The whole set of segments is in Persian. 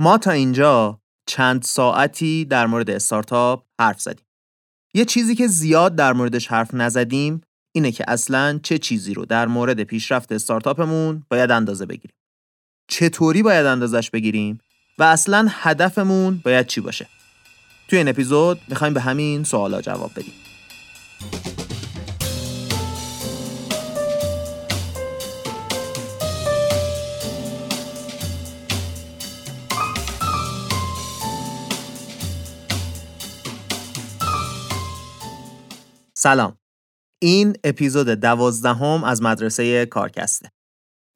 ما تا اینجا چند ساعتی در مورد استارتاپ حرف زدیم. یه چیزی که زیاد در موردش حرف نزدیم اینه که اصلا چه چیزی رو در مورد پیشرفت استارتاپمون باید اندازه بگیریم. چطوری باید اندازش بگیریم و اصلا هدفمون باید چی باشه. توی این اپیزود می‌خوایم به همین سوالا جواب بدیم. سلام. این اپیزود دوازدهم از مدرسه کارکسته.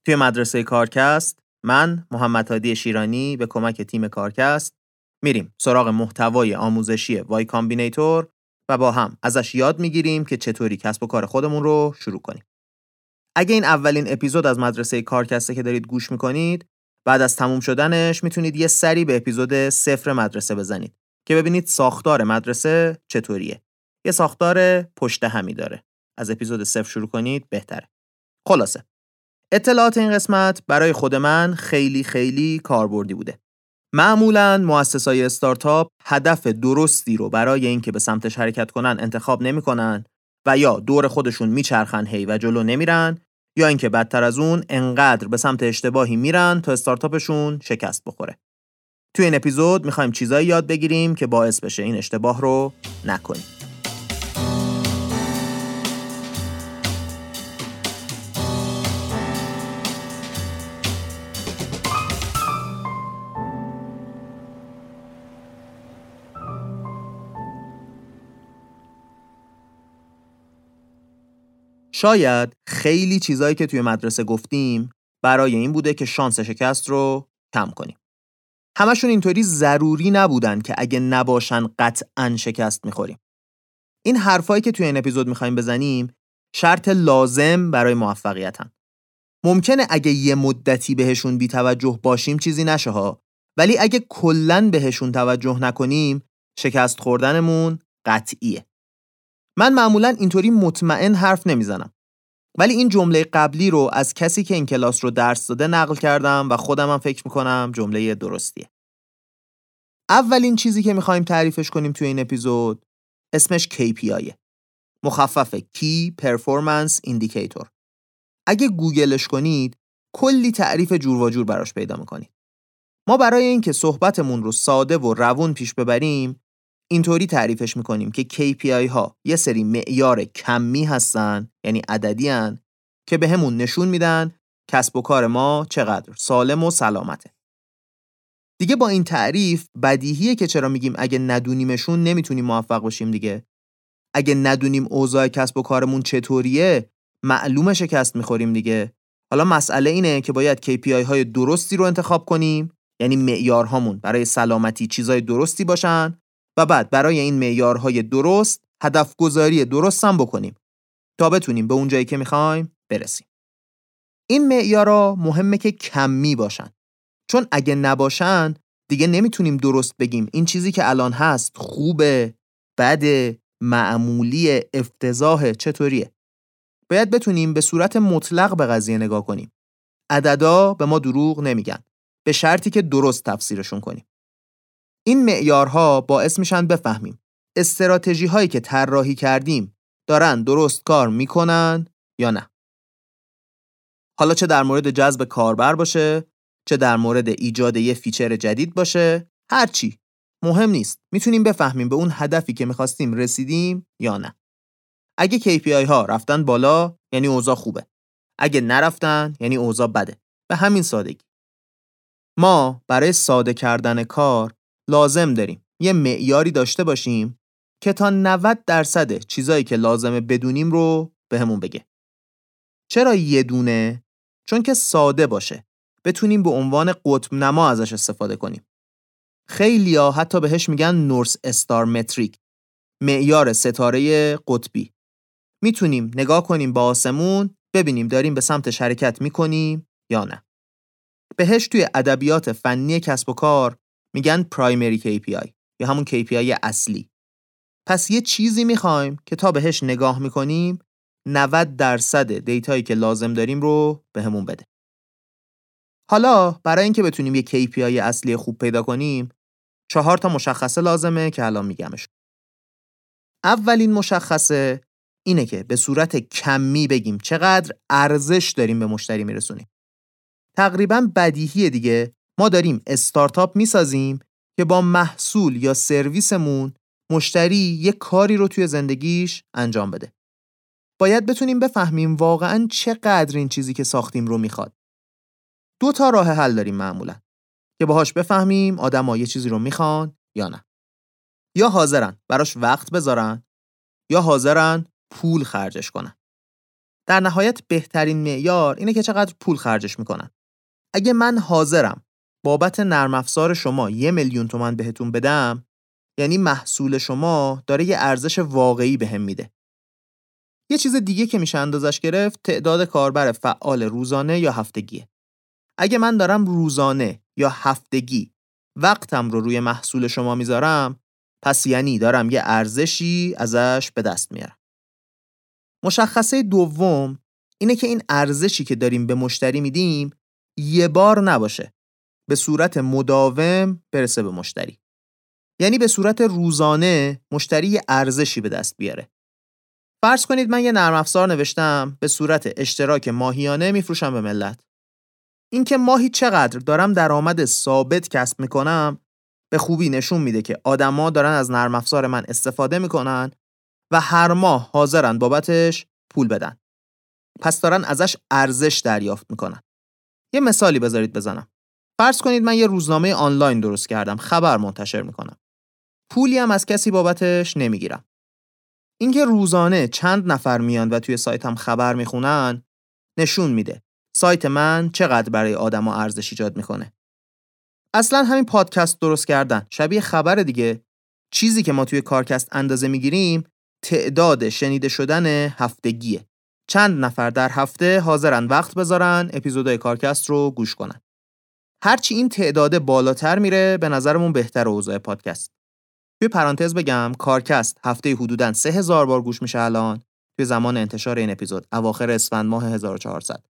توی مدرسه کارکست من محمد هادی شیرانی به کمک تیم کارکست میریم سراغ محتوای آموزشی Y Combinator و با هم ازش یاد می‌گیریم که چطوری کسب و کار خودمون رو شروع کنیم. اگه این اولین اپیزود از مدرسه کارکسته که دارید گوش می‌کنید بعد از تموم شدنش می‌تونید یه سری به اپیزود صفر مدرسه بزنید که ببینید ساختار مدرسه چطوریه. یه ساختار پشت همی داره از اپیزود صفر شروع کنید بهتره خلاصه اطلاعات این قسمت برای خود من خیلی خیلی کاربردی بوده معمولا مؤسسای استارتاپ هدف درستی رو برای اینکه به سمتش حرکت کنن انتخاب نمی‌کنن و یا دور خودشون میچرخن هی و جلو نمیرن یا اینکه بدتر از اون انقدر به سمت اشتباهی میرن تا استارتاپشون شکست بخوره. توی این اپیزود می‌خوایم چیزایی یاد بگیریم که باعث بشه این اشتباه رو نکنیم. شاید خیلی چیزایی که توی مدرسه گفتیم برای این بوده که شانس شکست رو کم کنیم. همشون اینطوری ضروری نبودن که اگه نباشن قطعا شکست می‌خوریم. این حرفایی که توی این اپیزود می‌خوایم بزنیم شرط لازم برای موفقیتن. ممکنه اگه یه مدتی بهشون بی توجه باشیم چیزی نشه ها ولی اگه کلا بهشون توجه نکنیم شکست خوردنمون قطعیه. من معمولا اینطوری مطمئن حرف نمی‌زنم. ولی این جمله قبلی رو از کسی که این کلاس رو درس داده نقل کردم و خودم فکر می‌کنم جمله درستیه. اولین چیزی که می‌خوایم تعریفش کنیم توی این اپیزود اسمش KPI مخفف Key Performance Indicator اگه گوگلش کنید کلی تعریف جور و جور براش پیدا می‌کنید ما برای اینکه صحبتمون رو ساده و روون پیش ببریم اینطوری تعریفش می‌کنیم که KPI ها یه سری معیار کمی هستن یعنی عددی هن که به همون نشون میدن کسب و کار ما چقدر سالم و سلامته. دیگه با این تعریف بدیهیه که چرا میگیم اگه ندونیمشون نمی‌تونیم موفق باشیم دیگه. اگه ندونیم اوضاع کسب و کارمون چطوریه معلومه شکست می‌خوریم دیگه. حالا مسئله اینه که باید KPI های درستی رو انتخاب کنیم یعنی معیارهامون برای سلامتی چیزای درستی باشن و بعد برای این معیارهای درست هدف گذاری درست هم بکنیم تا بتونیم به اون جایی که می‌خوایم برسیم. این معیارا مهمه که کمی باشن. چون اگه نباشن دیگه نمی‌تونیم درست بگیم این چیزی که الان هست خوبه، بده، معمولی، افتضاح چطوریه. باید بتونیم به صورت مطلق به قضیه نگاه کنیم. عددا به ما دروغ نمیگن. به شرطی که درست تفسیرشون کنیم. این معیارها باعث میشن بفهمیم استراتژی هایی که طراحی کردیم دارن درست کار می‌کنن یا نه. حالا چه در مورد جذب کاربر باشه، چه در مورد ایجاد یه فیچر جدید باشه، هر چی مهم نیست. می‌تونیم بفهمیم به اون هدفی که می‌خواستیم رسیدیم یا نه. اگه KPI ها رفتن بالا یعنی اوضاع خوبه. اگه نرفتن یعنی اوضاع بده. به همین سادگی. ما برای ساده کردن کار لازم داریم یه معیاری داشته باشیم که تا 90 درصد چیزایی که لازمه بدونیم رو بهمون به بگه. چرا یه دونه؟ چون که ساده باشه. بتونیم به عنوان قطب نما ازش استفاده کنیم. خیلی ها حتی بهش میگن نورس استار متریک. معیار ستاره قطبی. می‌تونیم نگاه کنیم با آسمون ببینیم داریم به سمت حرکت می‌کنیم یا نه. بهش توی ادبیات فنی کسب و کار میگن پرایمری KPI یا همون KPI اصلی پس یه چیزی می‌خوایم که تا بهش نگاه می‌کنیم 90 درصد دیتایی که لازم داریم رو بهمون به بده حالا برای اینکه بتونیم یه KPI اصلی خوب پیدا کنیم چهار تا مشخصه لازمه که الان میگمش. اولین مشخصه اینه که به صورت کمی بگیم چقدر ارزش داریم به مشتری میرسونیم. تقریبا بدیهی دیگه ما داریم استارتاپ می‌سازیم که با محصول یا سرویسمون مشتری یه کاری رو توی زندگیش انجام بده. باید بتونیم بفهمیم واقعا چقدر این چیزی که ساختیم رو می‌خواد. دو تا راه حل داریم معمولا که باهاش بفهمیم آدما یه چیزی رو می‌خوان یا نه. یا حاضرن براش وقت بذارن یا حاضرن پول خرجش کنن. در نهایت بهترین معیار اینه که چقدر پول خرجش می‌کنن. اگه من حاضرم بابت نرم افزار شما یه میلیون تومن بهتون بدم یعنی محصول شما داره یه ارزش واقعی بهم به میده. یه چیز دیگه که میشه اندازش گرفت تعداد کاربر فعال روزانه یا هفتگیه. اگه من دارم روزانه یا هفتگی وقتم رو روی محصول شما می‌ذارم پس یعنی دارم یه ارزشی ازش به دست میارم. مشخصه دوم اینه که این ارزشی که داریم به مشتری میدیم یه بار نباشه. به صورت مداوم برسه به مشتری. یعنی به صورت روزانه مشتری ارزشی به دست بیاره. فرض کنید من یه نرم افزار نوشتم به صورت اشتراک ماهیانه میفروشم به ملت. اینکه ماهی چقدر دارم درآمد ثابت کسب می‌کنم به خوبی نشون میده که آدما دارن از نرم افزار من استفاده می‌کنن و هر ماه حاضرن بابتش پول بدن. پس دارن ازش ارزش دریافت می‌کنن. یه مثالی بذارید بزنم. فرض کنید من یه روزنامه آنلاین درست کردم، خبر منتشر می‌کنم. پولی هم از کسی بابتش نمی‌گیرم. اینکه روزانه چند نفر میان و توی سایتم خبر می‌خونن نشون میده سایت من چقدر برای آدما ارزش ایجاد می‌کنه. اصلا همین پادکست درست کردن شبیه خبر دیگه چیزی که ما توی کارکست اندازه می‌گیریم تعداد شنیده شدن هفتگیه. چند نفر در هفته حاضرن وقت بذارن اپیزودهای کارکست رو گوش کنن. هرچی این تعداد بالاتر میره به نظرمون بهتر اوضاع پادکست. توی پرانتز بگم کارکست هفته حدوداً 3000 بار گوش میشه الان توی زمان انتشار این اپیزود اواخر اسفند ماه 1400.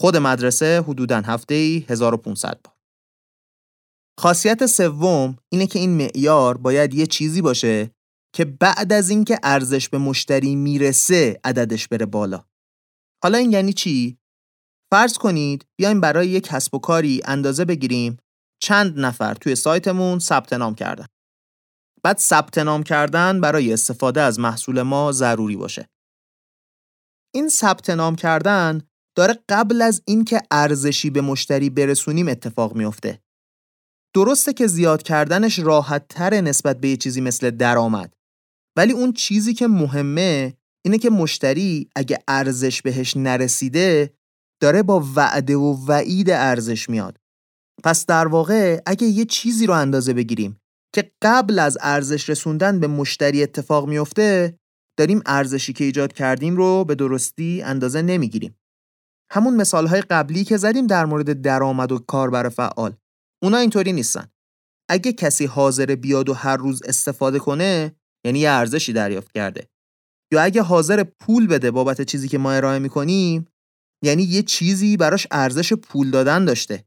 خود مدرسه حدوداً هفته 1500 بار. خاصیت سوم اینه که این معیار باید یه چیزی باشه که بعد از اینکه ارزش به مشتری می‌رسه عددش بره بالا. حالا این یعنی چی؟ فرض کنید بیایم برای یک کسب و کاری اندازه بگیریم چند نفر توی سایتمون ثبت نام کردن. بعد ثبت نام کردن برای استفاده از محصول ما ضروری باشه. این ثبت نام کردن داره قبل از اینکه ارزشی به مشتری برسونیم اتفاق میافته. درسته که زیاد کردنش راحت تر نسبت به یه چیزی مثل درآمد. ولی اون چیزی که مهمه اینه که مشتری اگه ارزش بهش نرسیده داره با وعده و وعید ارزش میاد. پس در واقع اگه یه چیزی رو اندازه بگیریم که قبل از ارزش رسوندن به مشتری اتفاق میفته داریم ارزشی که ایجاد کردیم رو به درستی اندازه نمی‌گیریم. همون مثالهای قبلی که زدیم در مورد درآمد و کاربر فعال اونا اینطوری نیستن. اگه کسی حاضر بیاد و هر روز استفاده کنه یعنی ارزشی دریافت کرده. یا اگه حاضر پول بده بابت چیزی که ما ارائه می‌کنیم یعنی یه چیزی براش ارزش پول دادن داشته.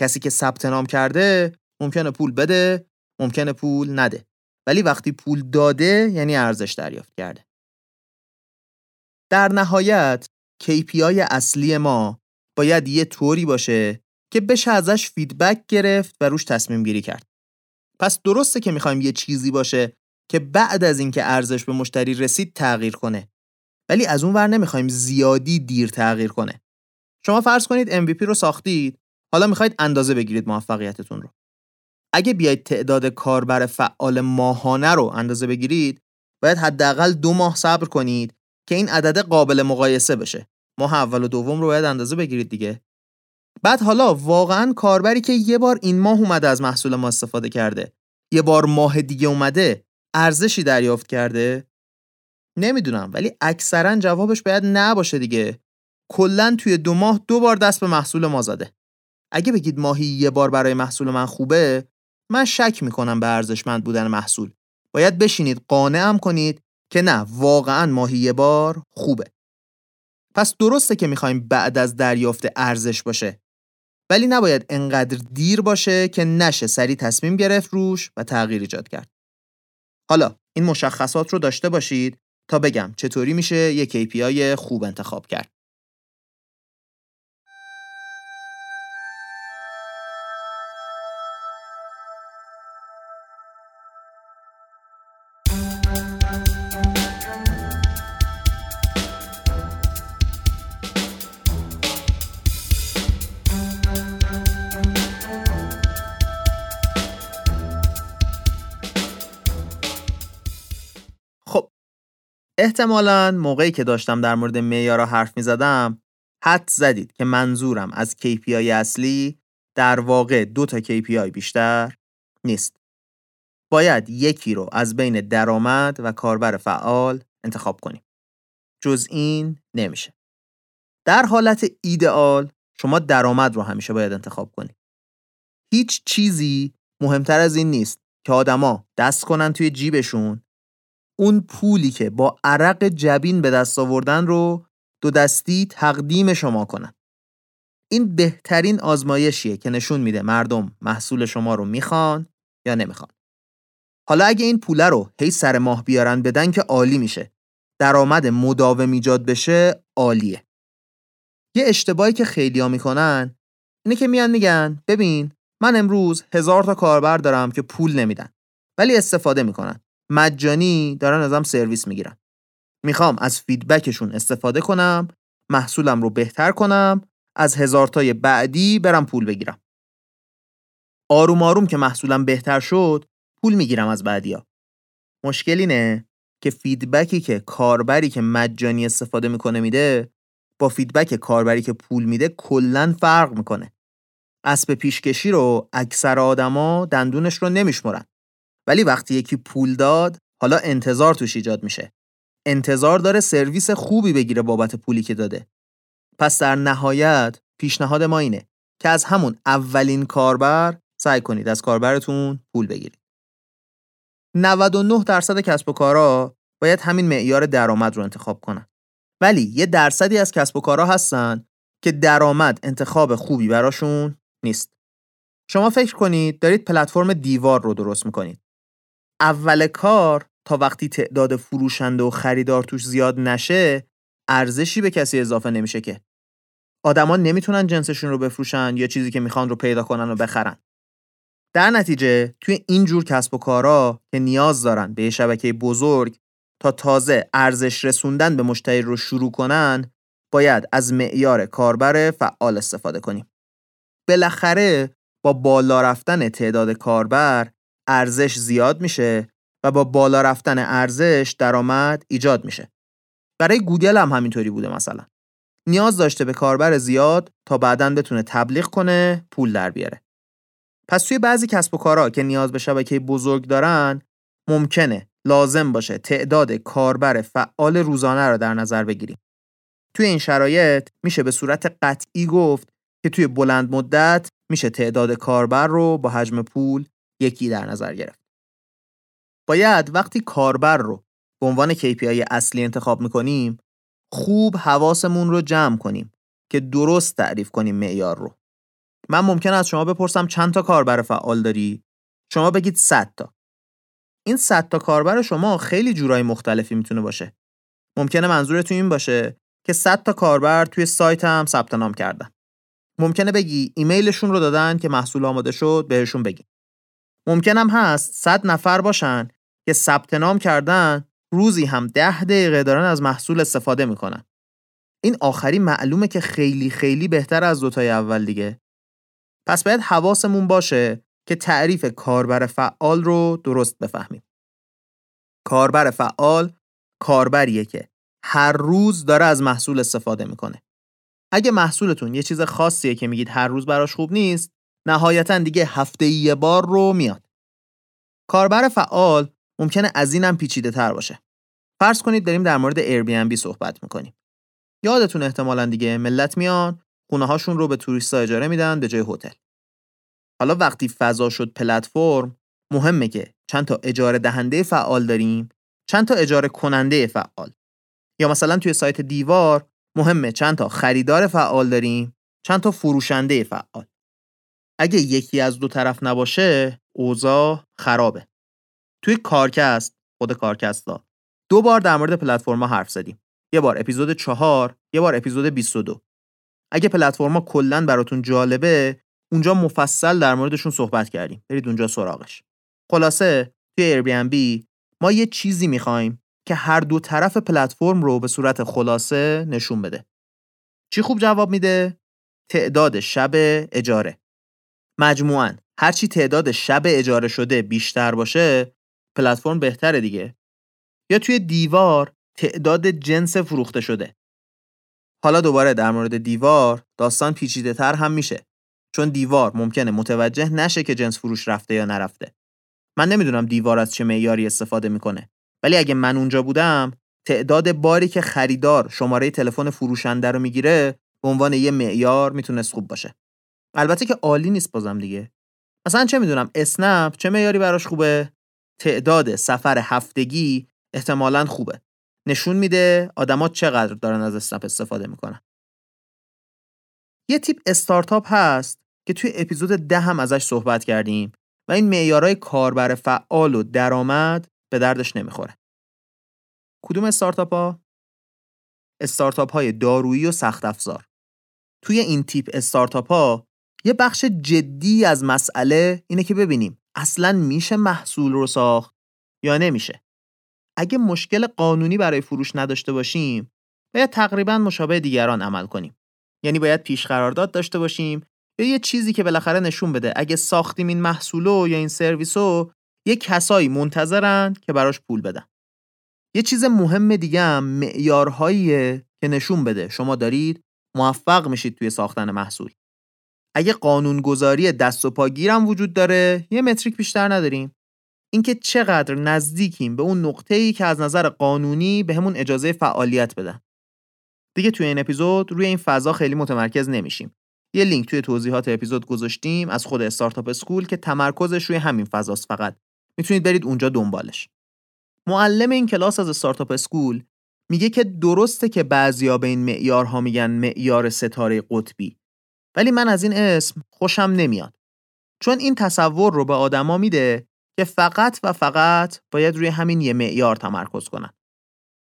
کسی که ثبت نام کرده ممکنه پول بده ممکنه پول نده. ولی وقتی پول داده یعنی ارزش دریافت کرده. در نهایت KPI اصلی ما باید یه طوری باشه که بشه ازش فیدبک گرفت و روش تصمیم گیری کرد. پس درسته که می‌خوایم یه چیزی باشه که بعد از اینکه ارزش به مشتری رسید تغییر کنه. ولی از اون ور نمی‌خوایم زیادی دیر تغییر کنه. شما فرض کنید MVP رو ساختید حالا می‌خواید اندازه بگیرید موفقیتتون رو. اگه بیاید تعداد کاربر فعال ماهانه رو اندازه بگیرید باید حداقل دو ماه صبر کنید که این عدد قابل مقایسه بشه. ماه اول و دوم رو باید اندازه بگیرید دیگه. بعد حالا واقعا کاربری که یه بار این ماه اومده از محصول ما استفاده کرده یه بار ماه دیگه اومده ارزشی دریافت کرده؟ نمی‌دونم ولی اکثرا جوابش باید نباشه دیگه. کلا توی دو ماه دو بار دست به محصول ما زده. اگه بگید ماهی یه بار برای محصول من خوبه من شک می‌کنم به ارزشمند بودن محصول. باید بشینید قانعم کنید که نه واقعا ماهی یه بار خوبه. پس درسته که می‌خوایم بعد از دریافت ارزش باشه ولی نباید انقدر دیر باشه که نشه سری تصمیم گرفت روش و تغییر ایجاد کرد. حالا این مشخصات رو داشته باشید تا بگم چطوری میشه یک KPI خوب انتخاب کرد. احتمالا موقعی که داشتم در مورد معیارا حرف می زدم حد زدید که منظورم از KPI اصلی در واقع دو تا KPI بیشتر نیست. باید یکی رو از بین درآمد و کاربر فعال انتخاب کنیم. جز این نمیشه. در حالت ایدئال شما درآمد رو همیشه باید انتخاب کنید. هیچ چیزی مهمتر از این نیست که آدما دست کنن توی جیبشون اون پولی که با عرق جبین به دست آوردن رو دو دستی تقدیم شما کنن. این بهترین آزمایشیه که نشون میده مردم محصول شما رو می‌خوان یا نمی‌خوان. حالا اگه این پوله رو هی سر ماه بیارن بدن که عالی میشه. درآمد مداوم ایجاد بشه عالیه. یه اشتباهی که خیلیا می‌کنن اینه که میان میگن ببین من امروز هزار تا کاربر دارم که پول نمیدن ولی استفاده می‌کنن. مجانی دارن ازم سرویس می‌گیرن. می‌خوام از feedback شون استفاده کنم محصولم رو بهتر کنم از هزارتای بعدی برم پول بگیرم. آروم آروم که محصولم بهتر شد پول می‌گیرم از بعدیا. مشکل اینه که feedback ی که کاربری که مجانی استفاده می‌کنه میده با فیدبک کاربری که پول میده کلا فرق می‌کنه. اسب پیشکشی رو اکثر آدما دندونش رو نمیشمرن. ولی وقتی یکی پول داد حالا انتظار توش ایجاد میشه. انتظار داره سرویس خوبی بگیره بابت پولی که داده. پس در نهایت پیشنهاد ما اینه که از همون اولین کاربر سعی کنید از کاربرتون پول بگیرید. 99 درصد کسب و کارا باید همین معیار درآمد رو انتخاب کنن. ولی یه درصدی از کسب و کارا هستن که درآمد انتخاب خوبی براشون نیست. شما فکر کنید دارید پلتفرم دیوار رو درست می‌کنید. اول کار تا وقتی تعداد فروشنده و خریدار توش زیاد نشه ارزشی به کسی اضافه نمیشه که. آدما نمی‌تونن جنسشون رو بفروشن یا چیزی که می‌خوان رو پیدا کنن و بخرن. در نتیجه توی این جور کسب و کارا که نیاز دارن به شبکه بزرگ تا تازه ارزش رسوندن به مشتری رو شروع کنن باید از معیار کاربر فعال استفاده کنیم. بالاخره با بالا رفتن تعداد کاربر ارزش زیاد میشه و با بالا رفتن ارزش درآمد ایجاد میشه. برای گوگل هم همینطوری بوده مثلا. نیاز داشته به کاربر زیاد تا بعدا بتونه تبلیغ کنه پول در بیاره. پس توی بعضی کسب و کارها که نیاز به شبکه بزرگ دارن ممکنه لازم باشه تعداد کاربر فعال روزانه رو در نظر بگیریم. توی این شرایط میشه به صورت قطعی گفت که توی بلند مدت میشه تعداد کاربر رو با حجم پول یکی در نظر گرفت. باید وقتی کاربر رو به عنوان KPI اصلی انتخاب می‌کنیم خوب حواسمون رو جمع کنیم که درست تعریف کنیم معیار رو. من ممکن از شما بپرسم چند تا کاربر فعال داری؟ شما بگید 100 تا. این 100 تا کاربر شما خیلی جورای مختلفی می‌تونه باشه. ممکنه منظورتون این باشه که 100 تا کاربر توی سایت هم ثبت نام کردن. ممکنه بگی ایمیلشون رو دادن که محصول آماده شد بهشون بگی. ممکنم هست 100 نفر باشن که ثبت نام کردن روزی هم ده دقیقه دارن از محصول استفاده می‌کنن. این آخری معلومه که خیلی خیلی بهتر از دوتای اول دیگه. پس باید حواسمون باشه که تعریف کاربر فعال رو درست بفهمیم. کاربر فعال کاربریه که هر روز داره از محصول استفاده می‌کنه. اگه محصولتون یه چیز خاصیه که میگید هر روز براش خوب نیست، نهایتا دیگه هفته یه بار رو میاد. کاربر فعال ممکنه از اینم پیچیده تر باشه. فرض کنید داریم در مورد Airbnb صحبت می‌کنیم. یادتون احتمالا دیگه ملت میان خونه هاشون رو به توریستا اجاره میدن به جای هتل. حالا وقتی فضا شد پلتفرم مهمه که چند تا اجاره دهنده فعال داریم چند تا اجاره کننده فعال یا مثلا توی سایت دیوار مهمه چند تا خریدار فعال داریم چند تا فروشنده فعال اگه یکی از دو طرف نباشه اوضاع خرابه. توی کارکست خود کارکستا دو بار در مورد پلتفرما حرف زدیم. یه بار اپیزود چهار یه بار اپیزود 22 اگه پلتفرما کلا براتون جالبه اونجا مفصل در موردشون صحبت کردیم. برید اونجا سراغش. خلاصه توی Airbnb ما یه چیزی می‌خوایم که هر دو طرف پلتفرم رو به صورت خلاصه نشون بده. چی خوب جواب میده؟ تعداد شب اجاره. مجموعاً. هرچی تعداد شب اجاره شده بیشتر باشه پلتفرم بهتره دیگه. یا توی دیوار تعداد جنس فروخته شده. حالا دوباره در مورد دیوار داستان پیچیده تر هم میشه. چون دیوار ممکنه متوجه نشه که جنس فروش رفته یا نرفته. من نمی‌دونم دیوار از چه معیاری استفاده می‌کنه. ولی اگه من اونجا بودم تعداد باری که خریدار شماره تلفن فروشنده رو می‌گیره به عنوان یه معیار می‌تونست خوب باشه. البته که عالی نیست بازم دیگه مثلا چه می‌دونم اسنپ چه معیاری براش خوبه تعداد سفر هفتگی احتمالا خوبه نشون میده آدما چقدر دارن از اسنپ استفاده می‌کنن یه تیپ استارتاپ هست که توی اپیزود ده هم ازش صحبت کردیم و این معیارهای کاربر فعال و درآمد به دردش نمی‌خوره. کدوم استارتاپ ها؟ استارتاپ های دارویی و سخت افزار. توی این تیپ استارتاپ ها یه بخش جدی از مسئله اینه که ببینیم اصلا میشه محصول رو ساخت یا نمیشه. اگه مشکل قانونی برای فروش نداشته باشیم باید تقریبا مشابه دیگران عمل کنیم. یعنی باید پیش قرارداد داشته باشیم یا یه چیزی که بالاخره نشون بده اگه ساختیم این محصولو یا این سرویسو یه کسایی منتظرن که براش پول بدن یه چیز مهم دیگه هم معیارهاییه که نشون بده شما دارید موفق میشید توی ساختن محصول اگه قانونگذاری دست و پاگیرم وجود داره یه metric بیشتر نداریم. اینکه چقدر نزدیکیم به اون نقطه‌ای که از نظر قانونی به همون اجازه فعالیت بدن. دیگه توی این اپیزود روی این فضا خیلی متمرکز نمیشیم. یه لینک توی توضیحات اپیزود گذاشتیم از خود Startup School که تمرکزش روی همین فضاست فقط. می‌تونید برید اونجا دنبالش. معلم این کلاس از Startup School میگه که درسته که بعضیا به این معیارها میگن معیار ستاره قطبی. ولی من از این اسم خوشم نمیاد. چون این تصور رو به آدما میده که فقط و فقط باید روی همین یه معیار تمرکز کنن.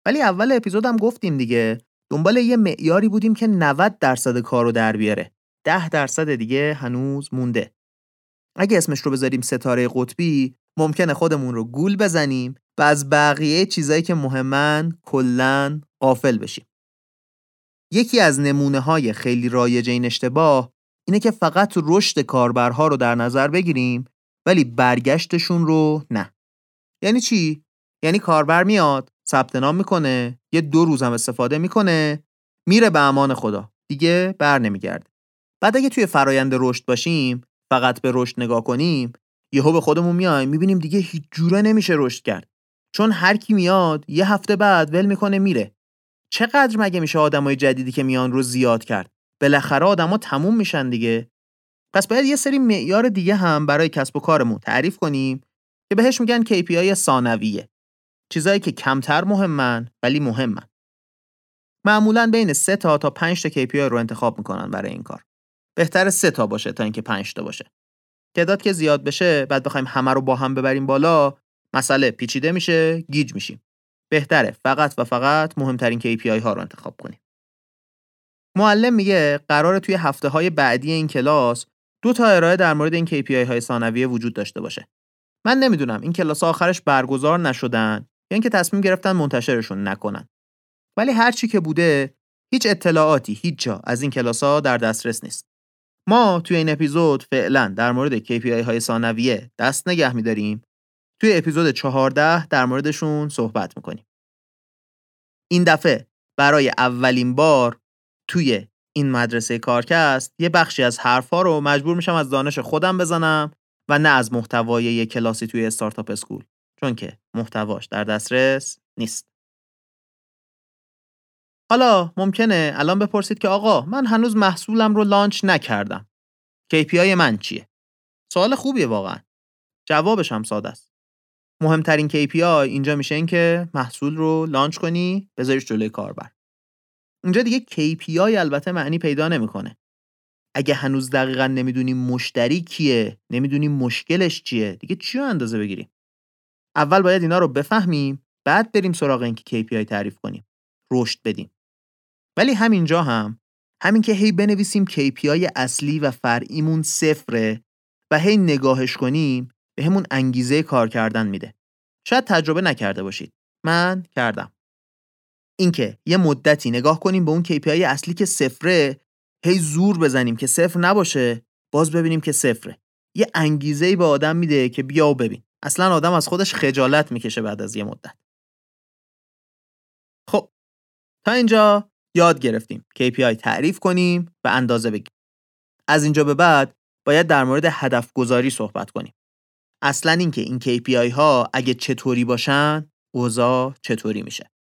ولی اول اپیزودم گفتیم دیگه دنبال یه معیاری بودیم که 90 درصد کار رو در بیاره. 10 درصد دیگه هنوز مونده. اگه اسمش رو بذاریم ستاره قطبی ممکنه خودمون رو گول بزنیم و از بقیه چیزایی که مهمن کلا قافل بشیم. یکی از نمونه های خیلی رایج این اشتباه اینه که فقط رشد کاربرها رو در نظر بگیریم ولی برگشتشون رو نه. یعنی چی؟ یعنی کاربر میاد ثبت نام می‌کنه یه دو روز هم استفاده می‌کنه میره به امان خدا. دیگه بر نمیگرده. بعد اگه توی فرایند رشد باشیم فقط به رشد نگاه کنیم یهو به خودمون میایم می‌بینیم دیگه هیچ جوره نمیشه رشد کرد. چون هر کی میاد یه هفته بعد ول می‌کنه میره. چقدر مگه میشه آدمای جدیدی که میان رو زیاد کرد؟ بالاخره آدما تموم میشن دیگه. پس باید یه سری معیار دیگه هم برای کسب و کارمون تعریف کنیم که بهش میگن KPI ثانویه. چیزایی که کمتر مهمن ولی مهمن. معمولا بین 3 تا تا 5 تا KPI رو انتخاب می‌کنن برای این کار. بهتر 3 تا باشه تا اینکه 5 تا باشه. تعداد که زیاد بشه بعد بخوایم همه رو با هم ببریم بالا مسئله پیچیده میشه گیج میشیم. بهتره. فقط و فقط مهمترین KPI ها رو انتخاب کنیم. معلم میگه قرار توی هفته های بعدی این کلاس دو تا ارائه در مورد این KPI های ثانویه وجود داشته باشه. من نمی‌دونم این کلاس آخرش برگزار نشدن یا اینکه تصمیم گرفتن منتشرشون نکنن. ولی هرچی که بوده هیچ اطلاعاتی هیچ جا از این کلاس ها در دسترس نیست. ما توی این اپیزود فعلا در مورد KPI های ثانویه دست نگه میداریم توی اپیزود 14 در موردشون صحبت می‌کنیم. این دفعه برای اولین بار توی این مدرسه کارکست یه بخشی از حرفا رو مجبور میشم از دانش خودم بزنم و نه از محتوای یک کلاسی توی استارتاپ اسکول چون که محتواش در دسترس نیست. حالا ممکنه الان بپرسید که آقا من هنوز محصولم رو لانچ نکردم. KPI من چیه؟ سوال خوبیه واقعا. جوابش هم ساده است. مهمترین KPI اینجا میشه این که محصول رو لانچ کنی بذاریش جلوی کاربر. اینجا دیگه KPI البته معنی پیدا نمی‌کنه. اگه هنوز دقیقا نمی‌دونیم مشتری کیه نمی‌دونیم مشکلش چیه دیگه چی رو اندازه بگیریم اول باید اینا رو بفهمیم بعد بریم سراغ اینکه KPI تعریف کنیم. رشد بدیم. ولی همینجا هم همین که هی بنویسیم KPI اصلی و فرعیمون صفره و هی نگاهش کنیم به همون انگیزه کار کردن میده. شاید تجربه نکرده باشید. من کردم. اینکه یه مدتی نگاه کنیم به اون KPI اصلی که صفره هی زور بزنیم که صفر نباشه باز ببینیم که صفره. یه انگیزه ای به آدم میده که بیا و ببین. اصلا آدم از خودش خجالت می‌کشه بعد از یه مدت. خب تا اینجا یاد گرفتیم. KPI تعریف کنیم و اندازه بگیم از اینجا به بعد باید در مورد هدف گذاری صحبت کنیم. اصلا اینکه این KPI ها اگه چطوری باشن اوضاع چطوری میشه.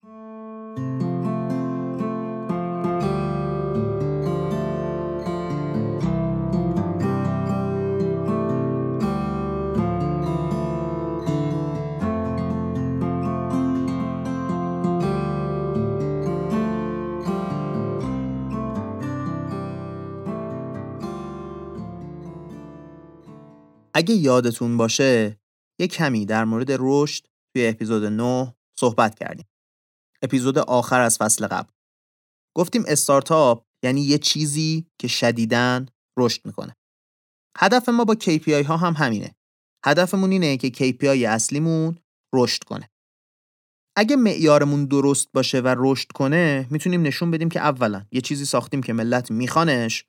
اگه یادتون باشه یه کمی در مورد رشد توی اپیزود 9 صحبت کردیم. اپیزود آخر از فصل قبل. گفتیم استارتاپ یعنی یه چیزی که شدیدن رشد می‌کنه. هدف ما با KPI ها هم همینه. هدفمون اینه که KPI اصلیمون رشد کنه. اگه معیارمون درست باشه و رشد کنه می‌تونیم نشون بدیم که اولا یه چیزی ساختیم که ملت میخوانش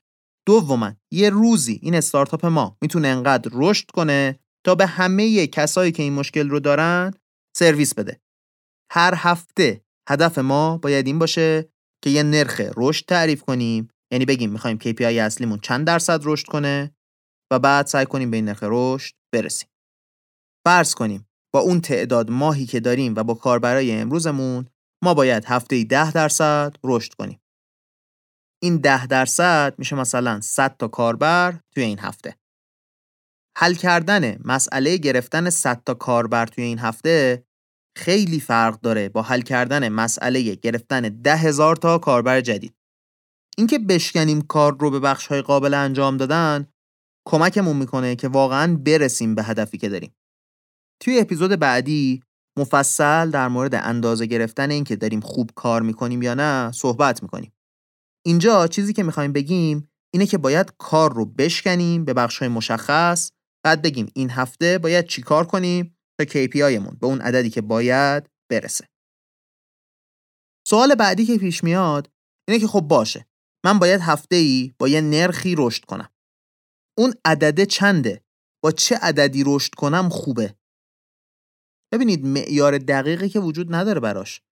دوما یه روزی این استارتاپ ما می‌تونه انقدر رشد کنه تا به همه کسایی که این مشکل رو دارن سرویس بده. هر هفته هدف ما باید این باشه که یه نرخ رشد تعریف کنیم یعنی بگیم می‌خوایم KPI اصلیمون چند درصد رشد کنه و بعد سعی کنیم به این نرخ رشد برسیم. فرض کنیم با اون تعداد ماهی که داریم و با کاربرای امروزمون ما باید هفته 10 درصد رشد کنیم. این ده درصد میشه مثلا 100 تا کاربر توی این هفته. حل کردن مسئله گرفتن 100 تا کاربر توی این هفته خیلی فرق داره با حل کردن مسئله گرفتن ده هزار تا کاربر جدید. اینکه بشکنیم کار رو به بخش های قابل انجام دادن کمکمون می‌کنه که واقعا برسیم به هدفی که داریم. توی اپیزود بعدی مفصل در مورد اندازه گرفتن اینکه داریم خوب کار می‌کنیم یا نه صحبت می‌کنیم. اینجا چیزی که می‌خوایم بگیم اینه که باید کار رو بشکنیم به بخش های مشخص بعد بگیم این هفته باید چیکار کنیم تا KPI مون به اون عددی که باید برسه. سوال بعدی که پیش میاد اینه که خب باشه من باید هفته ای با یه نرخی رشد کنم. اون عدده چنده؟ با چه عددی رشد کنم خوبه؟ ببینید معیار دقیقی که وجود نداره براش.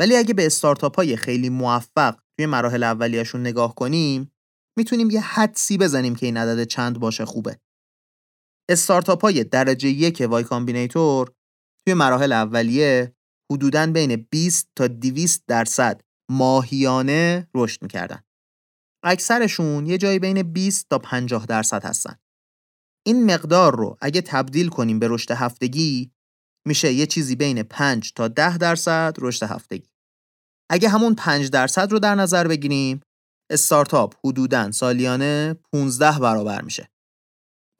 ولی اگه به استارتاپ های خیلی موفق توی مراحل اولیهشون نگاه کنیم می‌تونیم یه حدسی بزنیم که این عدد چند باشه خوبه. استارتاپ های درجه یک Y Combinator توی مراحل اولیه حدوداً بین 20 تا 200 درصد ماهیانه رشد می‌کردن. اکثرشون یه جایی بین 20 تا 50 درصد هستن. این مقدار رو اگه تبدیل کنیم به رشد هفتگی میشه یه چیزی بین 5 تا 10 درصد رشد هفتگی. اگه همون 5 درصد رو در نظر بگیریم استارتاپ حدوداً سالیانه 15 برابر میشه.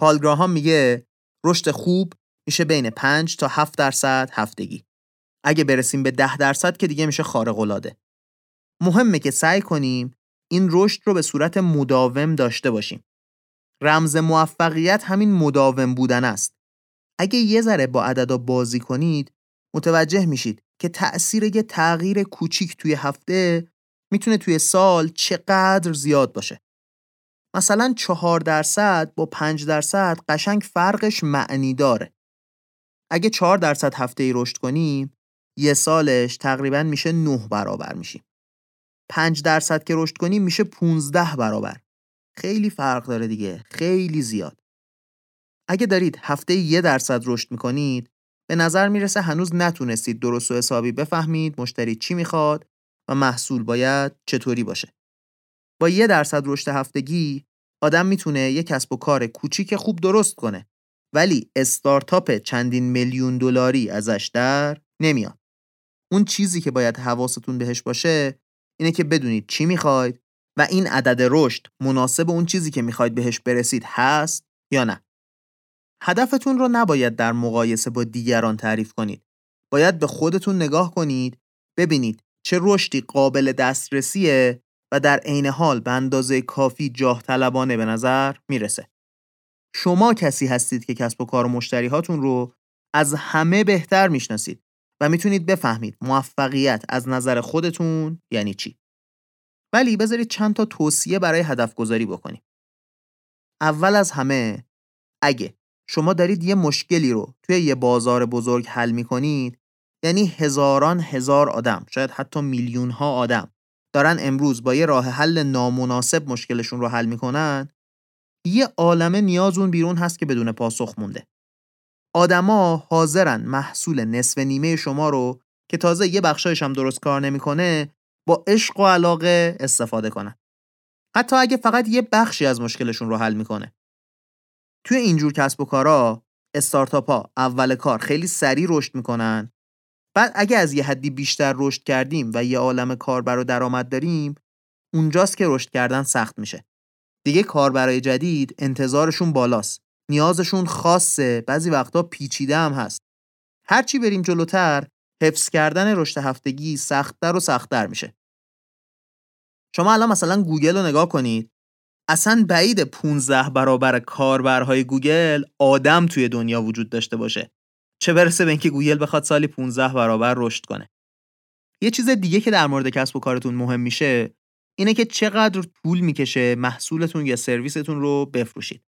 پال گراهام میگه رشد خوب میشه بین 5 تا 7 درصد هفتگی. اگه برسیم به 10 درصد که دیگه میشه خارق العاده. مهمه که سعی کنیم این رشد رو به صورت مداوم داشته باشیم. رمز موفقیت همین مداوم بودن است. اگه یه ذره با عددا بازی کنید متوجه میشید که تأثیر یه تغییر کوچیک توی هفته می‌تونه توی سال چقدر زیاد باشه. مثلا چهار درصد با پنج درصد قشنگ فرقش معنی داره. اگه چهار درصد هفته ای رشد کنیم یه سالش تقریبا میشه نه برابر میشیم. پنج درصد که رشد کنیم میشه 15 برابر. خیلی فرق داره دیگه. خیلی زیاد. اگه دارید هفته یه درصد رشد می‌کنید به نظر می‌رسه هنوز نتونستید درست و حسابی بفهمید مشتری چی می‌خواد و محصول باید چطوری باشه. با یه درصد رشد هفتگی آدم می‌تونه یه کسب و کار کوچیک خوب درست کنه ولی استارتاپ چندین میلیون دلاری ازش در نمیاد. اون چیزی که باید حواستون بهش باشه اینه که بدونید چی می‌خواید و این عدد رشد مناسب اون چیزی که می‌خواید بهش برسید هست یا نه هدفتون رو نباید در مقایسه با دیگران تعریف کنید باید به خودتون نگاه کنید ببینید چه رشدی قابل دسترسیه و در عین حال به اندازه کافی جاه طلبانه به نظر می‌رسه. شما کسی هستید که کسب و کار و مشتری هاتون رو از همه بهتر می‌شناسید و می‌تونید بفهمید موفقیت از نظر خودتون یعنی چی. ولی بذارید چند تا توصیه برای هدف گذاری بکنیم. اول از همه اگه شما دارید یه مشکلی رو توی یه بازار بزرگ حل می‌کنید یعنی هزاران هزار آدم شاید حتی میلیون ها آدم دارن امروز با یه راه حل نامناسب مشکلشون رو حل می‌کنن یه عالمه نیاز اون بیرون هست که بدون پاسخ مونده. آدما حاضرن محصول نصف نیمه شما رو که تازه یه بخشایش هم درست کار نمی‌کنه با عشق و علاقه استفاده کنن. حتی اگه فقط یه بخشی از مشکلشون رو حل می‌کنه. توی اینجور کسب و کارا استارتاپ ها اول کار خیلی سریع رشد می‌کنن. بعد اگه از یه حدی بیشتر رشد کردیم و یه عالم کاربر و درآمد داریم اونجاست که رشد کردن سخت میشه. دیگه کاربرای جدید انتظارشون بالاست. نیازشون خاصه. بعضی وقتا پیچیده هم هست. هرچی بریم جلوتر حفظ کردن رشد هفتگی سختتر و سختتر میشه. شما الان مثلا گوگل رو نگاه کنید. اصلا بعیده 15 برابر کاربرهای گوگل آدم توی دنیا وجود داشته باشه. چه برسه به اینکه گوگل بخواد سالی 15 برابر رشد کنه. یه چیز دیگه که در مورد کسب و کارتون مهم میشه اینه که چقدر طول می‌کشه محصولتون یا سرویستون رو بفروشید.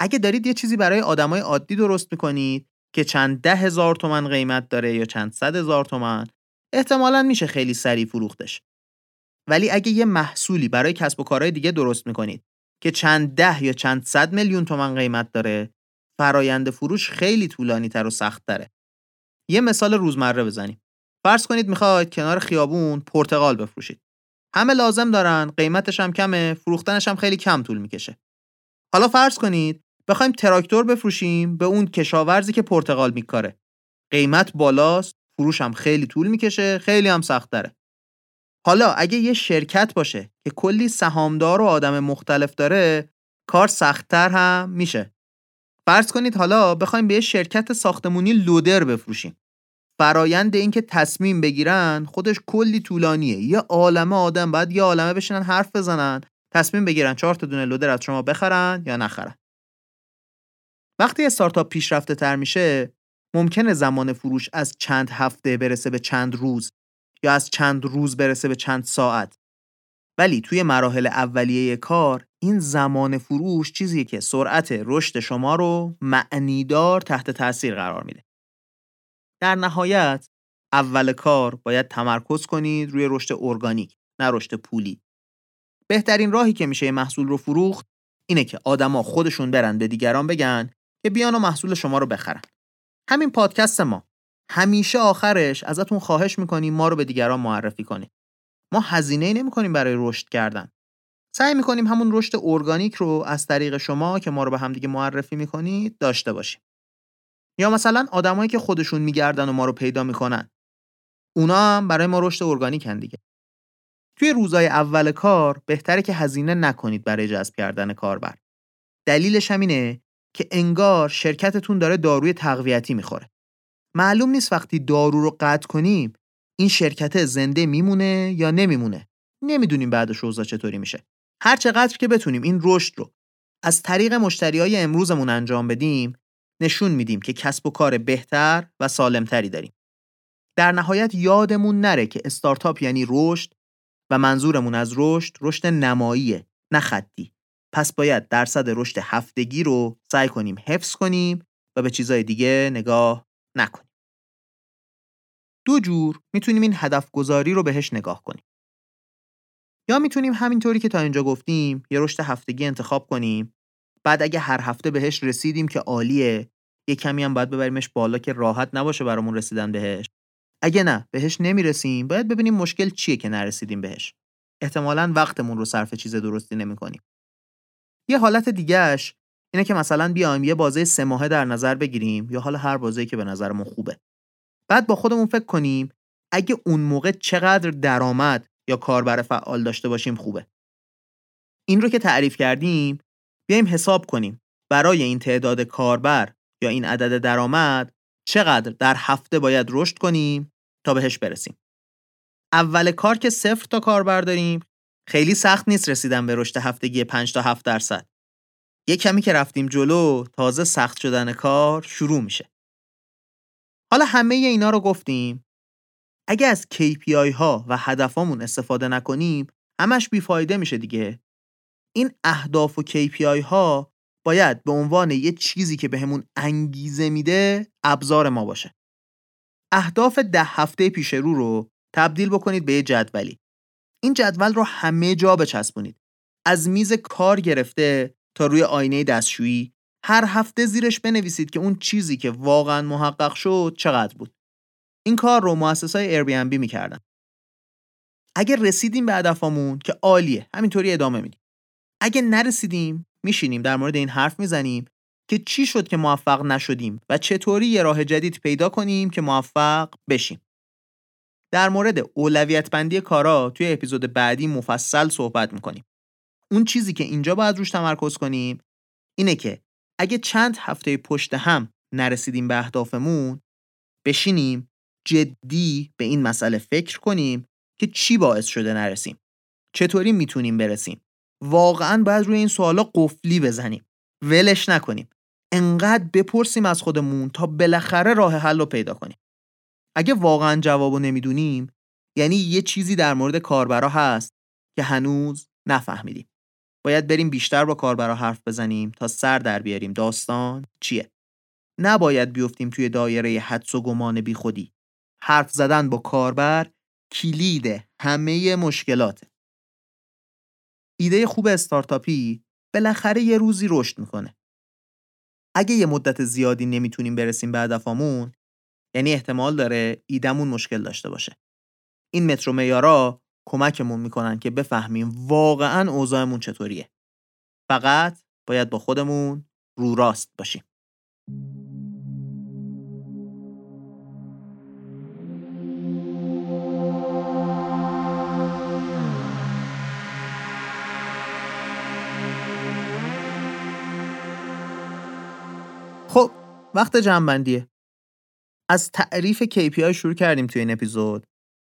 اگه دارید یه چیزی برای آدمای عادی درست می‌کنید که چند ده هزار تومن قیمت داره یا چند صد هزار تومن احتمالا میشه خیلی سریع فروختش. ولی اگه یه محصولی برای کسب و کارهای دیگه درست می‌کنید که چند ده یا چند صد میلیون تومن قیمت داره فرایند فروش خیلی طولانی تر و سخت تره. یه مثال روزمره بزنیم. فرض کنید می‌خواید کنار خیابون پرتقال بفروشید. همه لازم دارن، قیمتش هم کمه، فروختنش هم خیلی کم طول می‌کشه. حالا فرض کنید بخوایم تراکتور بفروشیم به اون کشاورزی که پرتقال میکاره. قیمت بالاست، فروش هم خیلی طول می‌کشه، خیلی هم سخت داره. حالا اگه یه شرکت باشه که کلی سهامدار و آدم مختلف داره، کار سختتر هم میشه. فرض کنید حالا بخوایم به یه شرکت ساختمونی لودر بفروشیم. فرایند اینکه تصمیم بگیرن خودش کلی طولانیه. یه عالمه آدم بعد یه عالمه بشینن حرف بزنن تصمیم بگیرن چهار تا دونه لودر از شما بخرن یا نخرن. وقتی استارتاپ پیشرفته تر میشه ممکنه زمان فروش از چند هفته برسه به چند روز. یا از چند روز برسه به چند ساعت ولی توی مراحل اولیه کار این زمان فروش چیزیه که سرعت رشد شما رو معنیدار تحت تاثیر قرار میده. در نهایت اول کار باید تمرکز کنید روی رشد ارگانیک نه رشد پولی. بهترین راهی که میشه محصول رو فروخت اینه که آدما خودشون برن به دیگران بگن که بیان و محصول شما رو بخرن. همین پادکست ما همیشه آخرش ازتون خواهش می‌کنیم ما رو به دیگران معرفی کنید. ما هزینه نمی کنیم برای رشد کردن. سعی می‌کنیم همون رشد ارگانیک رو از طریق شما که ما رو به همدیگه معرفی می‌کنید داشته باشیم. یا مثلا آدمایی که خودشون میگردن و ما رو پیدا می‌کنن. اونا هم برای ما رشد ارگانیک هن دیگه. توی روزای اول کار بهتره که هزینه نکنید برای جذب کردن کاربر. دلیلش همینه که انگار شرکتتون داره داروی تقویتی می‌خوره. معلوم نیست وقتی دارو رو قطع کنیم این شرکت زنده میمونه یا نمیمونه. نمی‌دونیم بعدش اوضاع چطوری میشه. هر چقدر که بتونیم این رشد رو از طریق مشتری های امروزمون انجام بدیم نشون میدیم که کسب و کار بهتر و سالمتری داریم. در نهایت یادمون نره که استارتاپ یعنی رشد و منظورمون از رشد رشد نماییه نه خطی. پس باید درصد رشد هفتگی رو سعی کنیم حفظ کنیم و به چیزای دیگه نگاه نکنیم دو جور می‌تونیم این هدف گذاری رو بهش نگاه کنیم. یا می‌تونیم همینطوری که تا اینجا گفتیم یه رشد هفتگی انتخاب کنیم. بعد اگه هر هفته بهش رسیدیم که عالیه یه کمی هم باید ببریمش بالا که راحت نباشه برامون رسیدن بهش. اگه نه بهش نمی‌رسیم باید ببینیم مشکل چیه که نرسیدیم بهش. احتمالا وقتمون رو صرف چیز درستی نمی‌کنیم. یه حالت دیگهش اینه که مثلا بیایم یه بازه سه ماهه در نظر بگیریم یا حالا هر بازی که به نظرمون خوبه بعد با خودمون فکر کنیم اگه اون موقع چقدر درآمد یا کاربر فعال داشته باشیم خوبه این رو که تعریف کردیم بیایم حساب کنیم برای این تعداد کاربر یا این عدد درآمد چقدر در هفته باید رشد کنیم تا بهش برسیم. اول کار که صفر تا کاربر داریم خیلی سخت نیست رسیدن به رشد هفتگی 5 تا 7 درصد. یه کمی که رفتیم جلو تازه سخت شدن کار شروع میشه. حالا همه اینا رو گفتیم اگه از KPI ها و هدفامون استفاده نکنیم همش بیفایده میشه دیگه. این اهداف و KPI ها باید به عنوان یه چیزی که بهمون به انگیزه میده ابزار ما باشه. اهداف ده هفته پیش رو رو تبدیل بکنید به یه جدولی. این جدول رو همه جا بچسبونید. از میز کار گرفته تا روی آینه دستشویی هر هفته زیرش بنویسید که اون چیزی که واقعا محقق شد چقدر بود. این کار رو مؤسسای Airbnb می‌کردن. اگه رسیدیم به هدفمون که عالیه همینطوری ادامه میدیم. اگه نرسیدیم میشینیم در مورد این حرف می‌زنیم که چی شد که موفق نشدیم و چطوری یه راه جدید پیدا کنیم که موفق بشیم. در مورد اولویت بندی کارا توی اپیزود بعدی مفصل صحبت می‌کنیم. اون چیزی که اینجا باید روش تمرکز کنیم اینه که اگه چند هفته پشت هم نرسیدیم به اهدافمون بشینیم جدی به این مسئله فکر کنیم که چی باعث شده نرسیم. چطوری می‌تونیم برسیم؟ واقعا باید روی این سوالا قفلی بزنیم. ولش نکنیم. انقدر بپرسیم از خودمون تا بالاخره راه حل رو پیدا کنیم. اگه واقعا جوابو نمی‌دونیم یعنی یه چیزی در مورد کاربرا هست که هنوز نفهمیدیم. باید بریم بیشتر با کاربرا حرف بزنیم تا سر در بیاریم. داستان چیه؟ نباید بیفتیم توی دایره حدس و گمان بیخودی. حرف زدن با کاربر کلید همه مشکلاته. ایده خوب استارتاپی بالاخره یه روزی رشد می‌کنه. اگه یه مدت زیادی نمی‌تونیم برسیم به هدفمون یعنی احتمال داره ایدمون مشکل داشته باشه. این مترو میارا کمکمون می‌کنن که بفهمیم واقعا اوضاعمون چطوریه. فقط باید با خودمون رو راست باشیم. خب وقت جمعبندیه. از تعریف KPI شروع کردیم توی این اپیزود.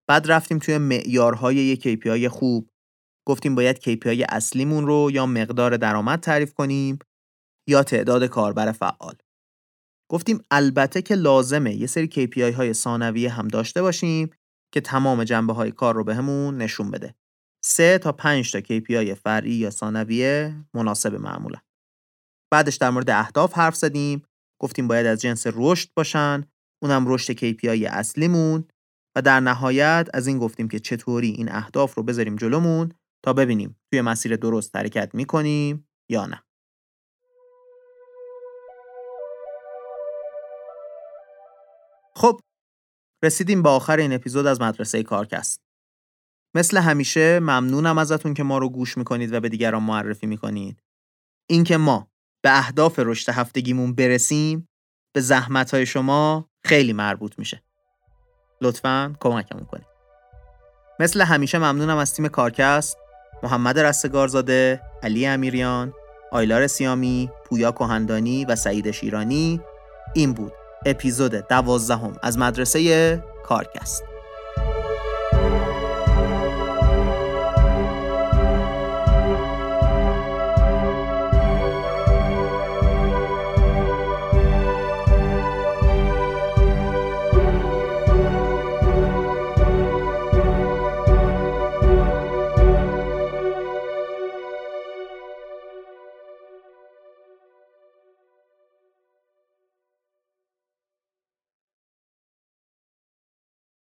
بعد رفتیم توی معیارهای یک KPI خوب. گفتیم باید KPI اصلیمون رو یا مقدار درآمد تعریف کنیم یا تعداد کاربر فعال. گفتیم البته که لازمه یه سری KPI های ثانویه هم داشته باشیم که تمام جنبه های کار رو بهمون به نشون بده. سه تا 5 تا KPI فرعی یا ثانویه مناسب معمولا. بعدش در مورد اهداف حرف زدیم، گفتیم باید از جنس رشد باشن، اونم رشد KPI اصلیمون. و در نهایت از این گفتیم که چطوری این اهداف رو بذاریم جلومون تا ببینیم توی مسیر درست حرکت می‌کنیم یا نه. خب رسیدیم به آخر این اپیزود از مدرسه کارکست. مثل همیشه ممنونم ازتون که ما رو گوش می‌کنید و به دیگران معرفی می‌کنید. اینکه ما به اهداف رشد هفتگیمون برسیم به زحمت های شما خیلی مربوط میشه. لطفا کمکمون کنید. مثل همیشه ممنونم از تیم کارکست. محمد رستگارزاده، علی امیریان، آیلار سیامی، پویا کهندانی و سعید شیرانی. این بود اپیزود دوازدهم از مدرسه کارکست.